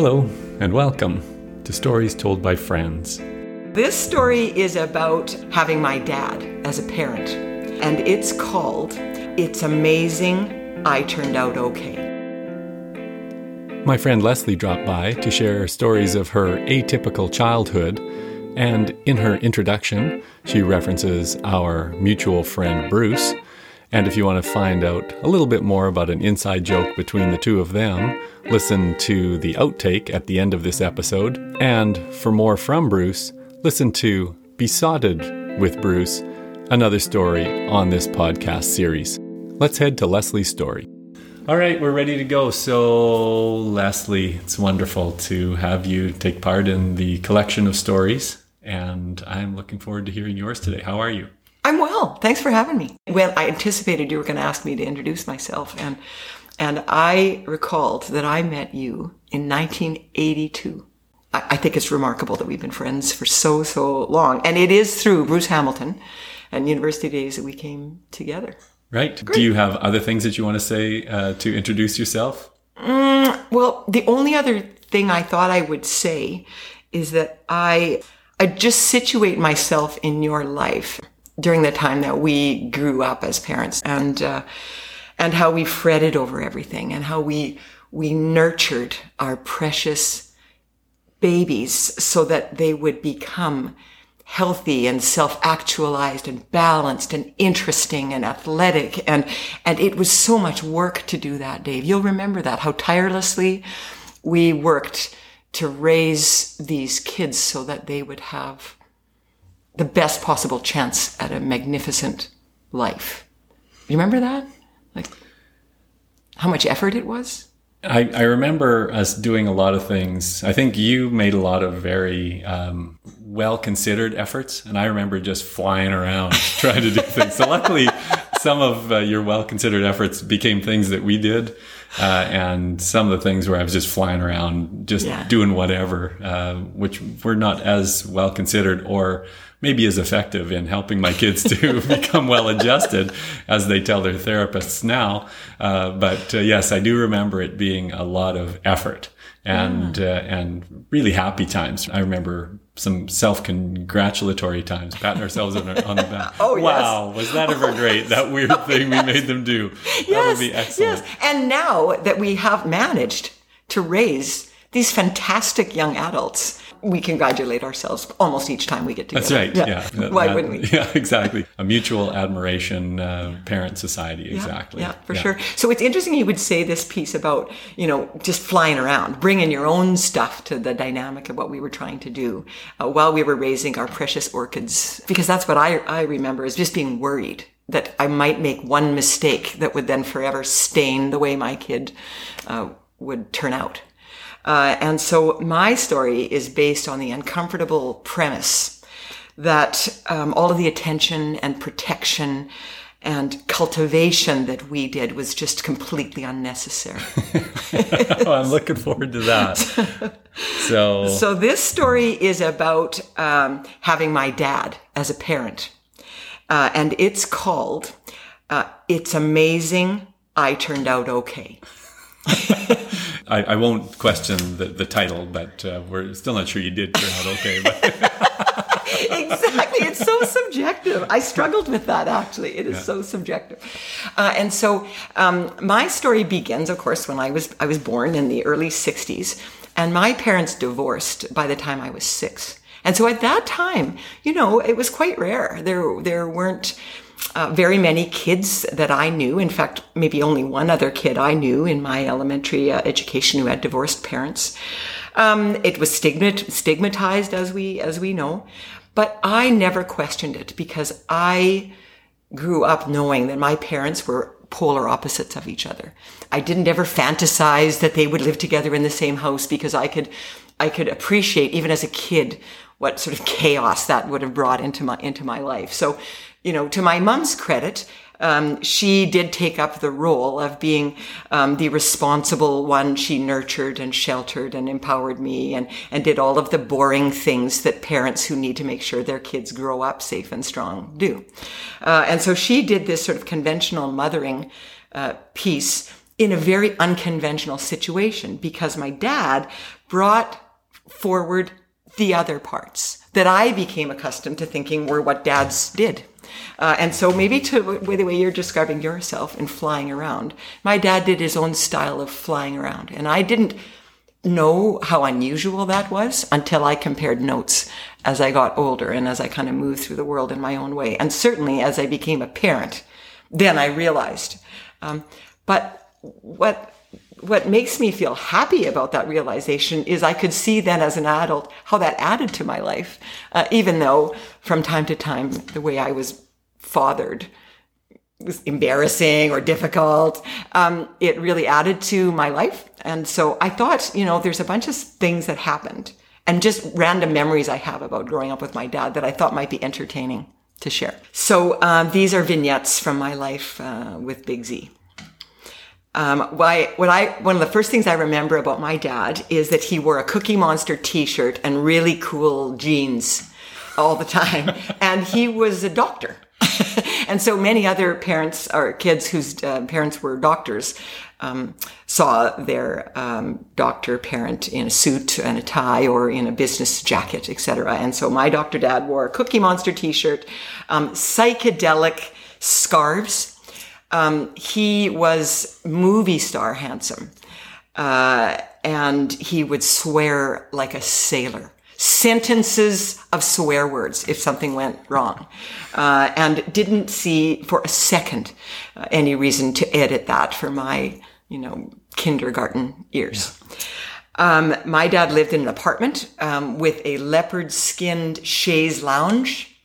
Hello, and welcome to Stories Told by Friends. This story is about having my dad as a parent, and it's called It's Amazing I Turned Out Okay. My friend Leslie dropped by to share stories of her atypical childhood, and in her introduction, she references our mutual friend Bruce. And if you want to find out a little bit more about an inside joke between the two of them, listen to the outtake at the end of this episode. And for more from Bruce, listen to Besotted with Bruce, another story on this podcast series. Let's head to Leslie's story. All right, we're ready to go. So, Leslie, it's wonderful to have you take part in the collection of stories, and I'm looking forward to hearing yours today. How are you? I'm well. Thanks for having me. Well, I anticipated you were going to ask me to introduce myself, and and I recalled that I met you in 1982. I, I think it's remarkable that we've been friends for so so long, and it is through Bruce Hamilton and university days that we came together. Right. Great. Do you have other things that you want to say uh, to introduce yourself? Mm, well, the only other thing I thought I would say is that I I just situate myself in your life during the time that we grew up as parents and uh, and how we fretted over everything and how we we nurtured our precious babies so that they would become healthy and self-actualized and balanced and interesting and athletic. And and it was so much work to do that Dave. You'll remember that how tirelessly we worked to raise these kids so that they would have the best possible chance at a magnificent life you remember that like how much effort it was I, I, remember us doing a lot of things. I think you made a lot of very um, well considered efforts, and I remember just flying around trying to do things. So, luckily, some of uh, your well considered efforts became things that we did, uh, and some of the things where I was just flying around, just yeah. doing whatever, uh, which were not as well considered or maybe as effective in helping my kids to become well adjusted as they tell their therapists now. Uh, but uh, yes, I do remember it being a lot of effort and yeah. uh, and really happy times. I remember some self congratulatory times, patting ourselves on, our, on the back. oh, wow, was that ever great? That weird thing we made them do. Yes, that would be excellent. Yes, and now that we have managed to raise these fantastic young adults we congratulate ourselves almost each time we get together. That's right. Yeah. yeah. Why that, wouldn't we? Yeah, exactly. A mutual admiration uh, parent society. Exactly. Yeah, yeah for yeah. sure. So it's interesting you would say this piece about, you know, just flying around, bringing your own stuff to the dynamic of what we were trying to do uh, while we were raising our precious orchids. Because that's what I, I remember is just being worried that I might make one mistake that would then forever stain the way my kid uh, would turn out. Uh, and so my story is based on the uncomfortable premise that um, all of the attention and protection and cultivation that we did was just completely unnecessary. oh, I'm looking forward to that. So, so this story is about um, having my dad as a parent, uh, and it's called uh, "It's Amazing I Turned Out Okay." I, I, won't question the, the title, but uh, we're still not sure you did turn out okay. exactly. It's so subjective. I struggled with that actually. It is yeah. so subjective. Uh, and so um, my story begins, of course, when I was I was born in the early '60s, and my parents divorced by the time I was six. And so at that time, you know, it was quite rare. There there weren't uh, very many kids that I knew. In fact, maybe only one other kid I knew in my elementary uh, education who had divorced parents. Um, it was stigmat- stigmatized, as we as we know, but I never questioned it because I grew up knowing that my parents were polar opposites of each other. I didn't ever fantasize that they would live together in the same house because I could I could appreciate even as a kid what sort of chaos that would have brought into my into my life. So you know, to my mom's credit, um, she did take up the role of being um, the responsible one. She nurtured and sheltered and empowered me and, and did all of the boring things that parents who need to make sure their kids grow up safe and strong do. Uh, and so she did this sort of conventional mothering uh, piece in a very unconventional situation because my dad brought forward the other parts that I became accustomed to thinking were what dads did. Uh, and so maybe to the way you're describing yourself in flying around, my dad did his own style of flying around. And I didn't know how unusual that was until I compared notes as I got older and as I kind of moved through the world in my own way. And certainly as I became a parent, then I realized. Um, but what what makes me feel happy about that realization is I could see then as an adult how that added to my life, uh, even though from time to time the way I was fathered was embarrassing or difficult. Um, it really added to my life. And so I thought, you know, there's a bunch of things that happened and just random memories I have about growing up with my dad that I thought might be entertaining to share. So uh, these are vignettes from my life uh, with Big Z. Um, I, what I, one of the first things I remember about my dad is that he wore a Cookie Monster t-shirt and really cool jeans all the time. and he was a doctor. and so many other parents or kids whose uh, parents were doctors um, saw their um, doctor parent in a suit and a tie or in a business jacket, etc. And so my doctor dad wore a Cookie Monster T-shirt, um, psychedelic scarves. Um, he was movie star handsome, uh, and he would swear like a sailor sentences of swear words if something went wrong, uh, and didn't see for a second uh, any reason to edit that for my, you know, kindergarten ears. Yeah. Um, my dad lived in an apartment um, with a leopard skinned chaise lounge.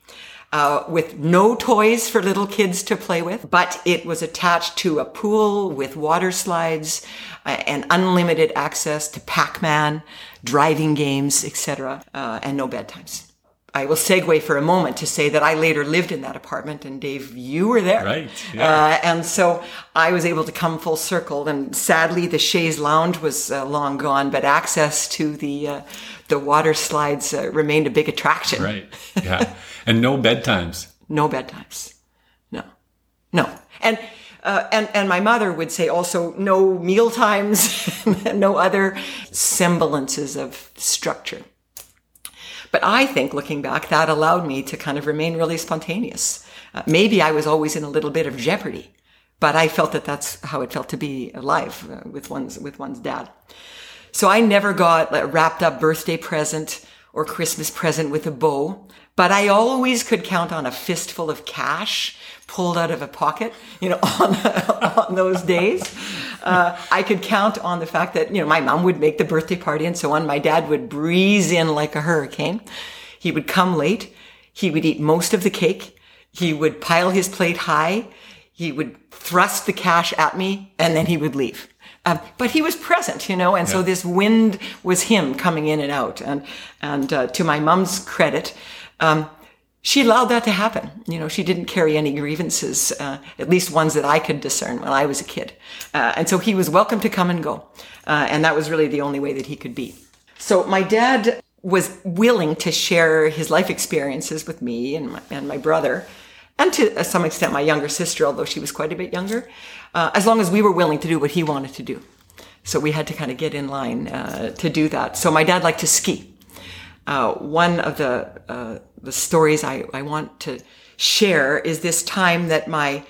Uh, with no toys for little kids to play with, but it was attached to a pool with water slides uh, and unlimited access to Pac-Man, driving games, etc., uh, and no bedtimes. I will segue for a moment to say that I later lived in that apartment, and Dave, you were there, right? Yeah. Uh, and so I was able to come full circle. And sadly, the chaise lounge was uh, long gone, but access to the uh, the water slides uh, remained a big attraction. Right. Yeah. and no bedtimes. no bedtimes. No. No. And uh, and, and my mother would say also no meal times, no other semblances of structure. But I think looking back, that allowed me to kind of remain really spontaneous. Uh, maybe I was always in a little bit of jeopardy, but I felt that that's how it felt to be alive uh, with one's, with one's dad. So I never got a wrapped up birthday present or Christmas present with a bow, but I always could count on a fistful of cash pulled out of a pocket, you know, on, on those days. Uh, I could count on the fact that, you know, my mom would make the birthday party and so on. My dad would breeze in like a hurricane. He would come late. He would eat most of the cake. He would pile his plate high. He would thrust the cash at me and then he would leave. Um, but he was present, you know, and yeah. so this wind was him coming in and out. And, and uh, to my mom's credit, um, she allowed that to happen. You know, she didn't carry any grievances, uh, at least ones that I could discern when I was a kid. Uh, and so he was welcome to come and go. Uh, and that was really the only way that he could be. So my dad was willing to share his life experiences with me and my, and my brother, and to some extent my younger sister, although she was quite a bit younger, uh, as long as we were willing to do what he wanted to do. So we had to kind of get in line uh, to do that. So my dad liked to ski. Uh, one of the the stories I, I want to share is this time that my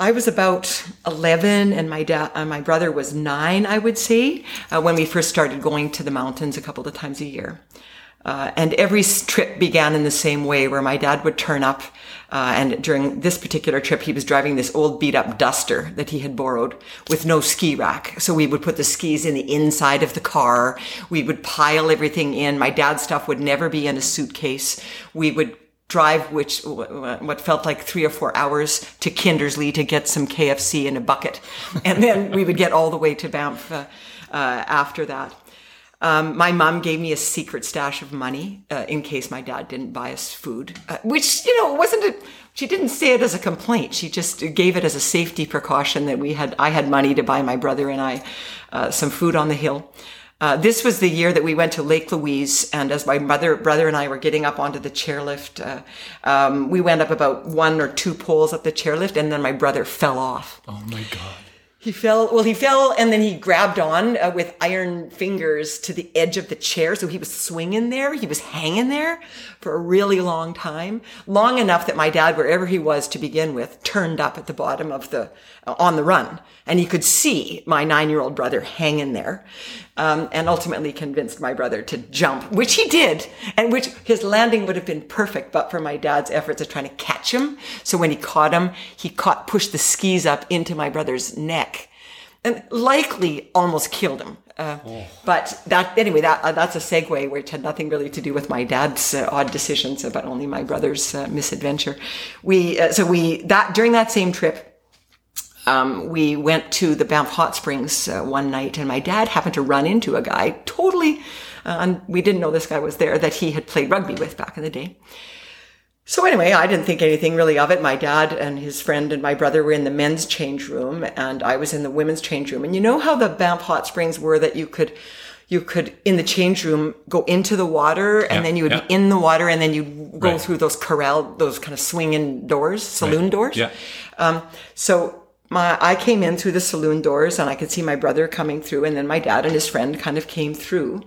I was about 11 and my dad, uh, my brother was nine, I would say, uh, when we first started going to the mountains a couple of times a year. Uh, and every trip began in the same way where my dad would turn up. Uh, and during this particular trip, he was driving this old beat up duster that he had borrowed with no ski rack. So we would put the skis in the inside of the car. We would pile everything in. My dad's stuff would never be in a suitcase. We would drive which what felt like three or four hours to Kindersley to get some KFC in a bucket, and then we would get all the way to Banff uh, uh, after that. Um, my mom gave me a secret stash of money uh, in case my dad didn't buy us food, uh, which you know wasn't a. She didn't say it as a complaint. She just gave it as a safety precaution that we had. I had money to buy my brother and I uh, some food on the hill. Uh, this was the year that we went to Lake Louise, and as my mother, brother, and I were getting up onto the chairlift, uh, um, we went up about one or two poles up the chairlift, and then my brother fell off. Oh my god! He fell, well, he fell and then he grabbed on uh, with iron fingers to the edge of the chair. So he was swinging there. He was hanging there for a really long time, long enough that my dad, wherever he was to begin with, turned up at the bottom of the, uh, on the run. And he could see my nine year old brother hanging there. Um, and ultimately convinced my brother to jump, which he did, and which his landing would have been perfect, but for my dad's efforts of trying to catch him. So when he caught him, he caught, pushed the skis up into my brother's neck and likely almost killed him. Uh, oh. But that anyway, that uh, that's a segue which had nothing really to do with my dad's uh, odd decisions, but only my brother's uh, misadventure. We uh, so we that during that same trip, um, we went to the Banff Hot Springs uh, one night, and my dad happened to run into a guy totally, uh, and we didn't know this guy was there that he had played rugby with back in the day. So anyway, I didn't think anything really of it. My dad and his friend and my brother were in the men's change room, and I was in the women's change room. And you know how the Banff Hot Springs were that you could you could in the change room go into the water and yeah, then you would yeah. be in the water and then you'd go right. through those corral those kind of swinging doors saloon right. doors yeah um, so my I came in through the saloon doors and I could see my brother coming through and then my dad and his friend kind of came through.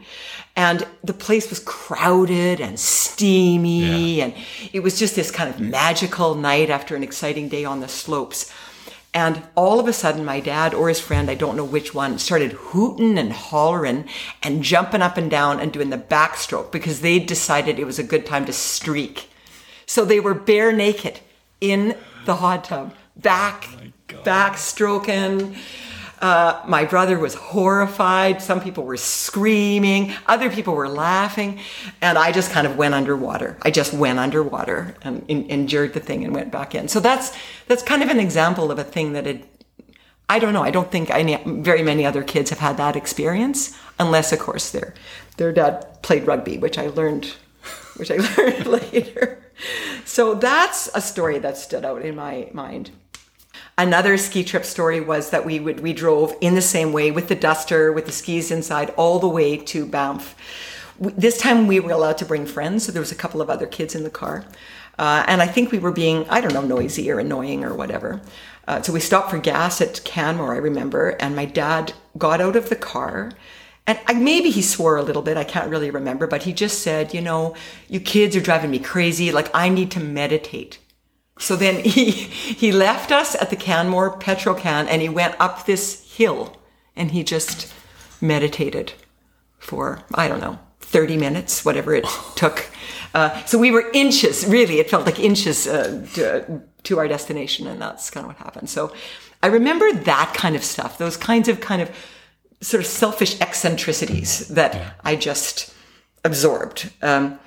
And the place was crowded and steamy yeah. and it was just this kind of magical night after an exciting day on the slopes. And all of a sudden my dad or his friend I don't know which one started hooting and hollering and jumping up and down and doing the backstroke because they decided it was a good time to streak. So they were bare naked in the hot tub back backstroking. Uh, my brother was horrified. Some people were screaming. Other people were laughing. And I just kind of went underwater. I just went underwater and in, endured the thing and went back in. So that's, that's kind of an example of a thing that had, I don't know. I don't think any, very many other kids have had that experience unless of course their, their dad played rugby, which I learned, which I learned later. So that's a story that stood out in my mind. Another ski trip story was that we would we drove in the same way with the duster with the skis inside all the way to Banff. This time we were allowed to bring friends, so there was a couple of other kids in the car, uh, and I think we were being I don't know noisy or annoying or whatever. Uh, so we stopped for gas at Canmore, I remember, and my dad got out of the car. And I, maybe he swore a little bit. I can't really remember, but he just said, you know, you kids are driving me crazy. Like I need to meditate. So then he, he left us at the Canmore Petro-Can and he went up this hill and he just meditated for, I don't know, 30 minutes, whatever it took. Uh, so we were inches, really, it felt like inches uh, to, to, our destination, and that's kind of what happened. So I remember that kind of stuff, those kinds of kind of sort of selfish eccentricities that yeah. I just absorbed. Um,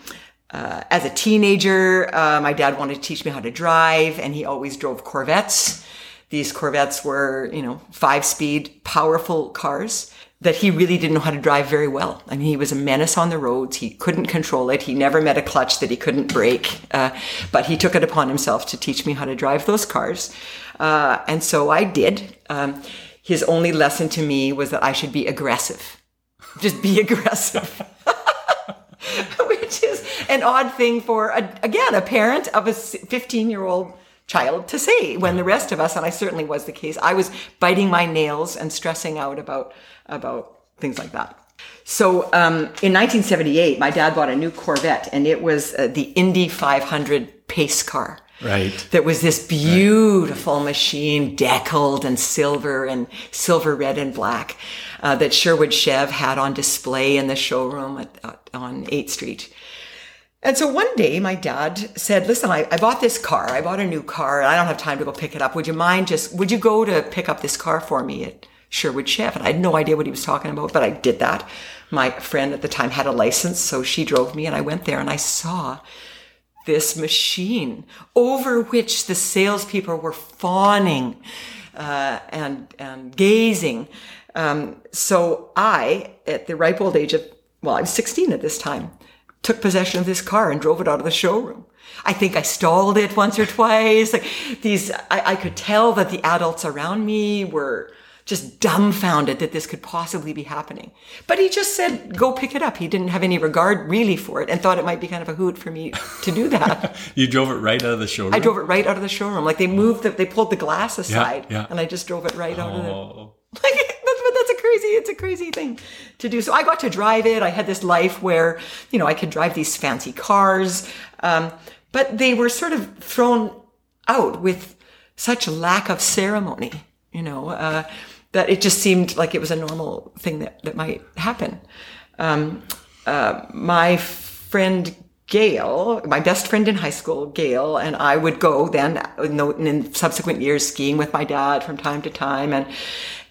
uh, as a teenager, uh, my dad wanted to teach me how to drive, and he always drove Corvettes. These Corvettes were, you know, five speed, powerful cars that he really didn't know how to drive very well. I mean, he was a menace on the roads. He couldn't control it. He never met a clutch that he couldn't break. Uh, but he took it upon himself to teach me how to drive those cars. Uh, and so I did. Um, his only lesson to me was that I should be aggressive. Just be aggressive. An odd thing for, a, again, a parent of a 15 year old child to say when the rest of us, and I certainly was the case, I was biting my nails and stressing out about, about things like that. So um, in 1978, my dad bought a new Corvette, and it was uh, the Indy 500 pace car. Right. That was this beautiful right. machine, deckled and silver and silver, red, and black, uh, that Sherwood Chev had on display in the showroom at, uh, on 8th Street. And so one day my dad said, listen, I, I, bought this car. I bought a new car. And I don't have time to go pick it up. Would you mind just, would you go to pick up this car for me at Sherwood Chev? And I had no idea what he was talking about, but I did that. My friend at the time had a license, so she drove me and I went there and I saw this machine over which the salespeople were fawning uh, and, and gazing. Um, so I, at the ripe old age of, well, I was 16 at this time, took possession of this car and drove it out of the showroom. I think I stalled it once or twice. Like these, I, I could tell that the adults around me were just dumbfounded that this could possibly be happening. But he just said, go pick it up. He didn't have any regard really for it and thought it might be kind of a hoot for me to do that. you drove it right out of the showroom? I drove it right out of the showroom. Like they moved, the, they pulled the glass aside yeah. yeah. and I just drove it right out of the. Oh. Like, that's, but that's a crazy, it's a crazy thing to do. So I got to drive it. I had this life where, you know, I could drive these fancy cars. Um, but they were sort of thrown out with such lack of ceremony, you know, uh, that it just seemed like it was a normal thing that, that might happen. Um, uh, my friend Gail, my best friend in high school, Gail, and I would go then in, in subsequent years skiing with my dad from time to time. And,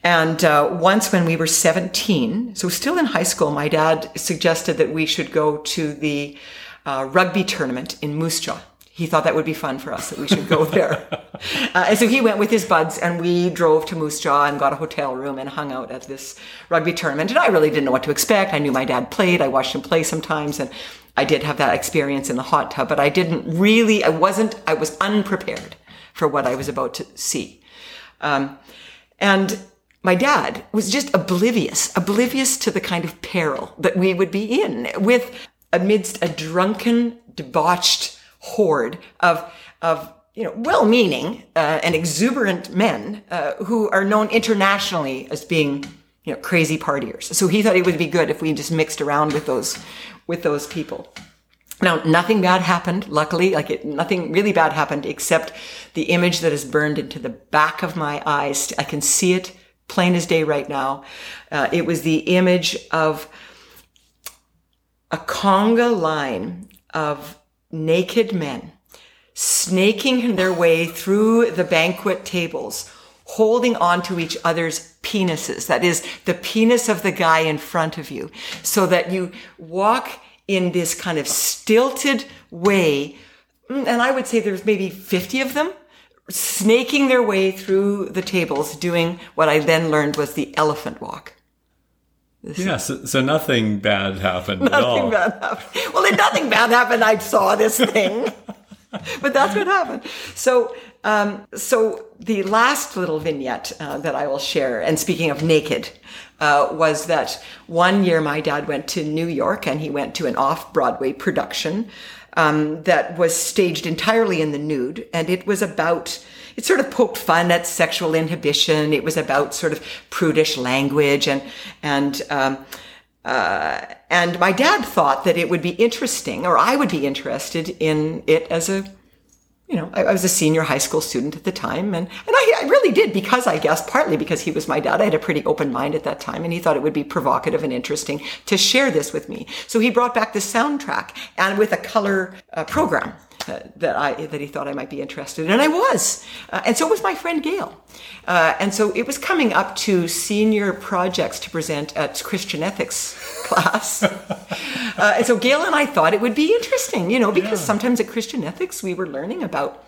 and uh, once when we were 17, so still in high school, my dad suggested that we should go to the uh, rugby tournament in Moose Jaw he thought that would be fun for us that we should go there. uh, and so he went with his buds and we drove to Moose Jaw and got a hotel room and hung out at this rugby tournament. And I really didn't know what to expect. I knew my dad played. I watched him play sometimes and I did have that experience in the hot tub, but I didn't really, I wasn't, I was unprepared for what I was about to see. Um, and my dad was just oblivious, oblivious to the kind of peril that we would be in with amidst a drunken, debauched, horde of, of you know, well-meaning uh, and exuberant men uh, who are known internationally as being, you know, crazy partiers. So he thought it would be good if we just mixed around with those, with those people. Now, nothing bad happened, luckily, like it, nothing really bad happened except the image that is burned into the back of my eyes. I can see it plain as day right now. Uh, it was the image of a conga line of naked men snaking their way through the banquet tables, holding on to each other's penises. That is the penis of the guy in front of you. So that you walk in this kind of stilted way. And I would say there's maybe 50 of them snaking their way through the tables, doing what I then learned was the elephant walk. This yeah, so, so, nothing bad happened nothing at all. Bad happened. Well, if nothing bad happened, I saw this thing. but that's what happened. So, um, so the last little vignette uh, that I will share, and speaking of naked, uh, was that one year my dad went to New York and he went to an off-Broadway production um, that was staged entirely in the nude, and it was about it sort of poked fun at sexual inhibition. It was about sort of prudish language and, and, um, uh, and my dad thought that it would be interesting, or I would be interested in it as a, you know, I, I was a senior high school student at the time, and and I, I, really did because I guess partly because he was my dad. I had a pretty open mind at that time, and he thought it would be provocative and interesting to share this with me. So he brought back the soundtrack and with a color uh, program uh, that I that he thought I might be interested in, and I was, uh, and so was my friend Gail, uh, and so it was coming up to senior projects to present at Christian ethics class, uh, and so Gail and I thought it would be interesting, you know, because yeah. sometimes at Christian ethics we were learning about.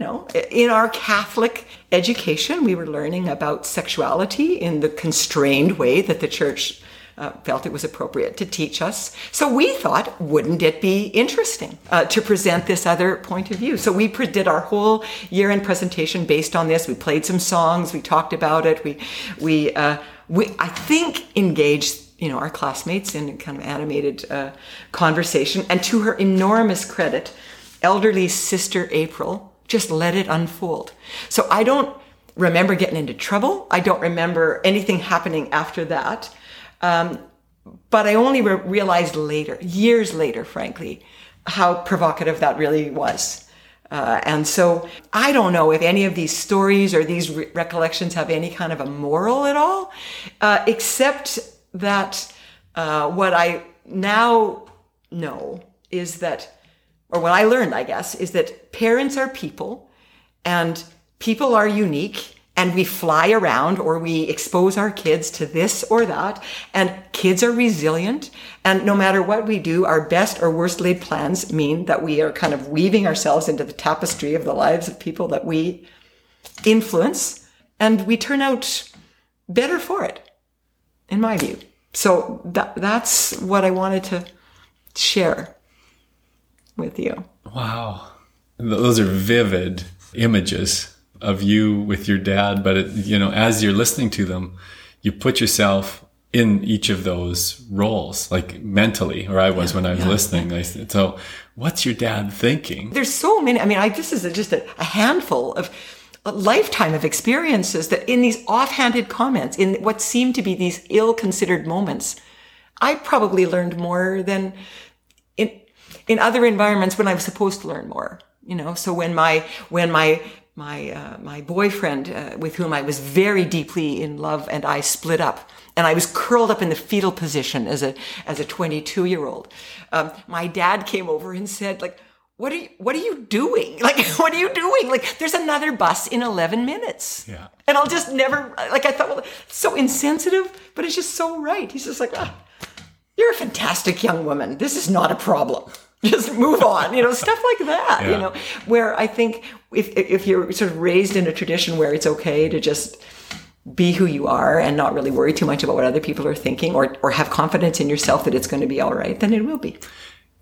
You know, in our Catholic education, we were learning about sexuality in the constrained way that the church uh, felt it was appropriate to teach us. So we thought, wouldn't it be interesting uh, to present this other point of view? So we pre- did our whole year-end presentation based on this. We played some songs, we talked about it, we, we, uh, we I think engaged you know our classmates in kind of animated uh, conversation. And to her enormous credit, elderly sister April just let it unfold. So I don't remember getting into trouble. I don't remember anything happening after that. Um, but I only re- realized later, years later, frankly, how provocative that really was. Uh, and so I don't know if any of these stories or these re- recollections have any kind of a moral at all, uh, except that uh, what I now know is that, or what I learned, I guess, is that parents are people and people are unique and we fly around or we expose our kids to this or that and kids are resilient and no matter what we do our best or worst laid plans mean that we are kind of weaving ourselves into the tapestry of the lives of people that we influence and we turn out better for it in my view so that, that's what i wanted to share with you wow those are vivid images of you with your dad, but it, you know, as you're listening to them, you put yourself in each of those roles, like mentally, or I was yeah, when I was yeah, listening. Yeah. I, so, what's your dad thinking? There's so many. I mean, I this is just a, a handful of a lifetime of experiences that in these offhanded comments, in what seem to be these ill-considered moments, I probably learned more than in in other environments when I was supposed to learn more. You know, so when my when my my uh, my boyfriend uh, with whom I was very deeply in love and I split up and I was curled up in the fetal position as a as a 22 year old. Um, my dad came over and said like what are you what are you doing? Like what are you doing? Like there's another bus in 11 minutes. Yeah. And i'll just never like i thought well it's so insensitive but it's just so right. He's just like ah, you're a fantastic young woman. This is not a problem. Just move on you know stuff like that yeah. you know. Where i think if if you're sort of raised in a tradition where it's okay to just be who you are and not really worry too much about what other people are thinking or or have confidence in yourself that it's going to be all right then it will be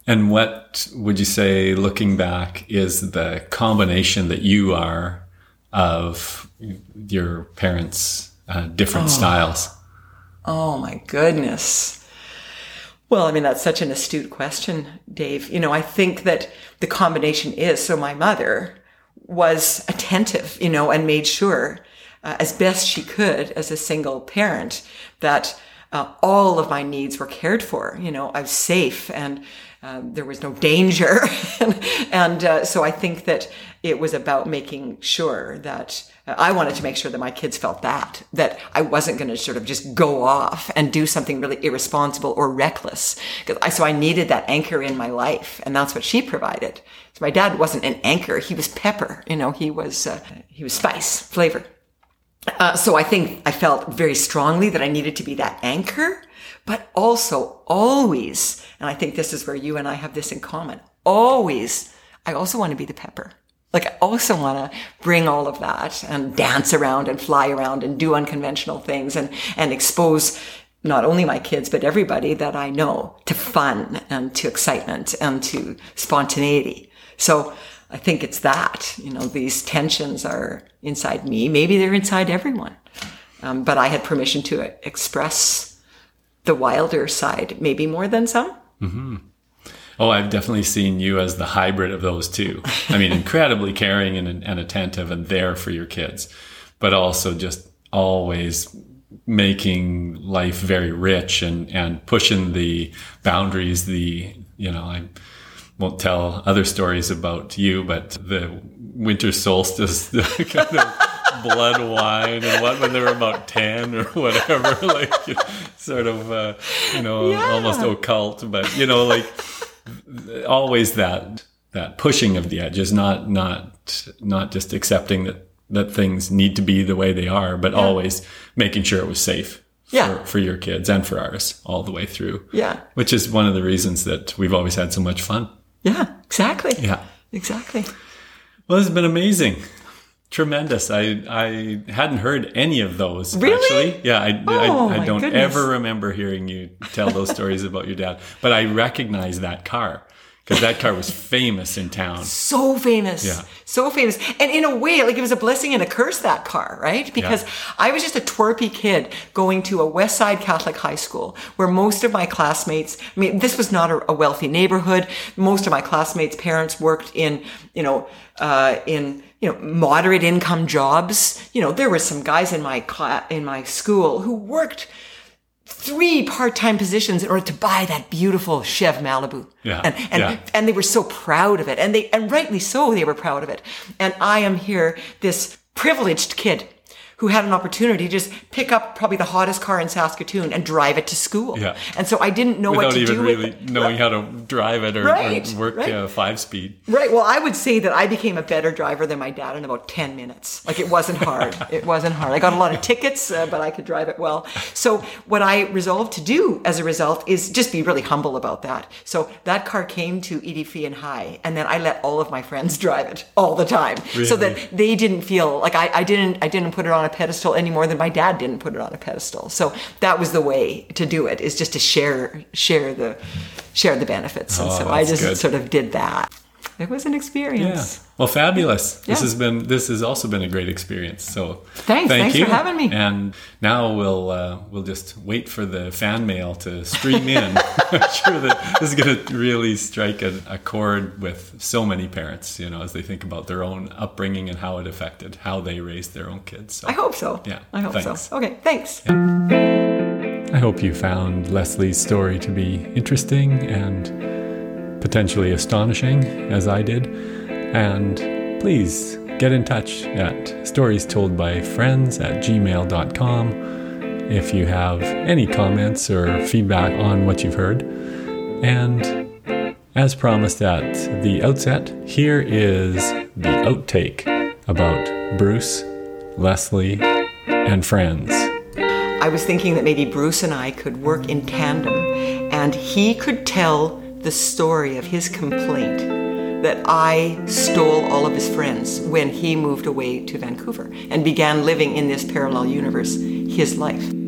and what would you say, looking back, is the combination that you are of your parents' uh, different oh. styles? Oh my goodness. Well, I mean, that's such an astute question, Dave. You know, I think that the combination is so my mother was attentive, you know, and made sure uh, as best she could as a single parent that uh, all of my needs were cared for. You know, I was safe and um, there was no danger. and uh, so I think that it was about making sure that uh, I wanted to make sure that my kids felt that, that I wasn't going to sort of just go off and do something really irresponsible or reckless. I, so I needed that anchor in my life. And that's what she provided. So my dad wasn't an anchor. He was pepper. You know, he was, uh, he was spice, flavor. Uh, so I think I felt very strongly that I needed to be that anchor but also always, and I think this is where you and I have this in common, always, I also want to be the pepper. Like I also want to bring all of that and dance around and fly around and do unconventional things and, and expose not only my kids, but everybody that I know to fun and to excitement and to spontaneity. So I think it's that, you know, these tensions are inside me. Maybe they're inside everyone. Um, but I had permission to express the wilder side, maybe more than some. Mm-hmm. Oh, I've definitely seen you as the hybrid of those two. I mean, incredibly caring and, and attentive and there for your kids, but also just always making life very rich and, and pushing the boundaries. The, you know, I won't tell other stories about you, but the winter solstice, the kind of blood wine and what when they were about 10 or whatever like sort of uh, you know yeah. almost occult but you know like always that that pushing of the edges not not not just accepting that that things need to be the way they are but yeah. always making sure it was safe yeah. For, for, your kids and for ours all the way through. Yeah. Which is one of the reasons that we've always had so much fun. Yeah, exactly. Yeah. Exactly. Well, it's been amazing. Tremendous. I I hadn't heard any of those. Really? Actually. Yeah, I, oh, I, I don't goodness. ever remember hearing you tell those stories about your dad. But I recognize that car because that car was famous in town. So famous. Yeah. So famous. And in a way, like it was a blessing and a curse, that car, right? Because yeah. I was just a twerpy kid going to a West Side Catholic high school where most of my classmates, I mean, this was not a, a wealthy neighborhood. Most of my classmates' parents worked in, you know, uh, in, you know, moderate income jobs. You know, there were some guys in my class, in my school who worked three part-time positions in order to buy that beautiful Chev Malibu. Yeah. And and, yeah. and they were so proud of it. And they and rightly so they were proud of it. And I am here, this privileged kid who had an opportunity to just pick up probably the hottest car in Saskatoon and drive it to school. Yeah. And so I didn't know Without what to even do really knowing how to drive it or, right, or work right. Uh, five speed. Right. Well, I would say that I became a better driver than my dad in about 10 minutes. Like it wasn't hard. it wasn't hard. I got a lot of tickets, uh, but I could drive it well. So what I resolved to do as a result is just be really humble about that. So that car came to E.D. Feehan High and then I let all of my friends drive it all the time really? so that they didn't feel like I, I didn't, I didn't put it on a pedestal any more than my dad didn't put it on a pedestal. So that was the way to do it is just to share share the share the benefits. And oh, so I just good. sort of did that. It was an experience. Yeah. Well, fabulous. This has been this has also been a great experience. So Thanks. thank Thanks you. for having me. And now we'll uh, we'll just wait for the fan mail to stream in. I'm sure that this is going to really strike a, a chord with so many parents. You know, as they think about their own upbringing and how it affected how they raised their own kids. So I hope so. Yeah, I hope thanks. so. Okay. Thanks. I hope you found Leslie's story to be interesting and potentially astonishing, as I did. And please get in touch at stories told by friends at gmail.com if you have any comments or feedback on what you've heard. And as promised at the outset, here is the outtake about Bruce, Leslie, and friends. I was thinking that maybe Bruce and I could work in tandem and he could tell the story of his complaint that I stole all of his friends when he moved away to Vancouver and began living in this parallel universe his life.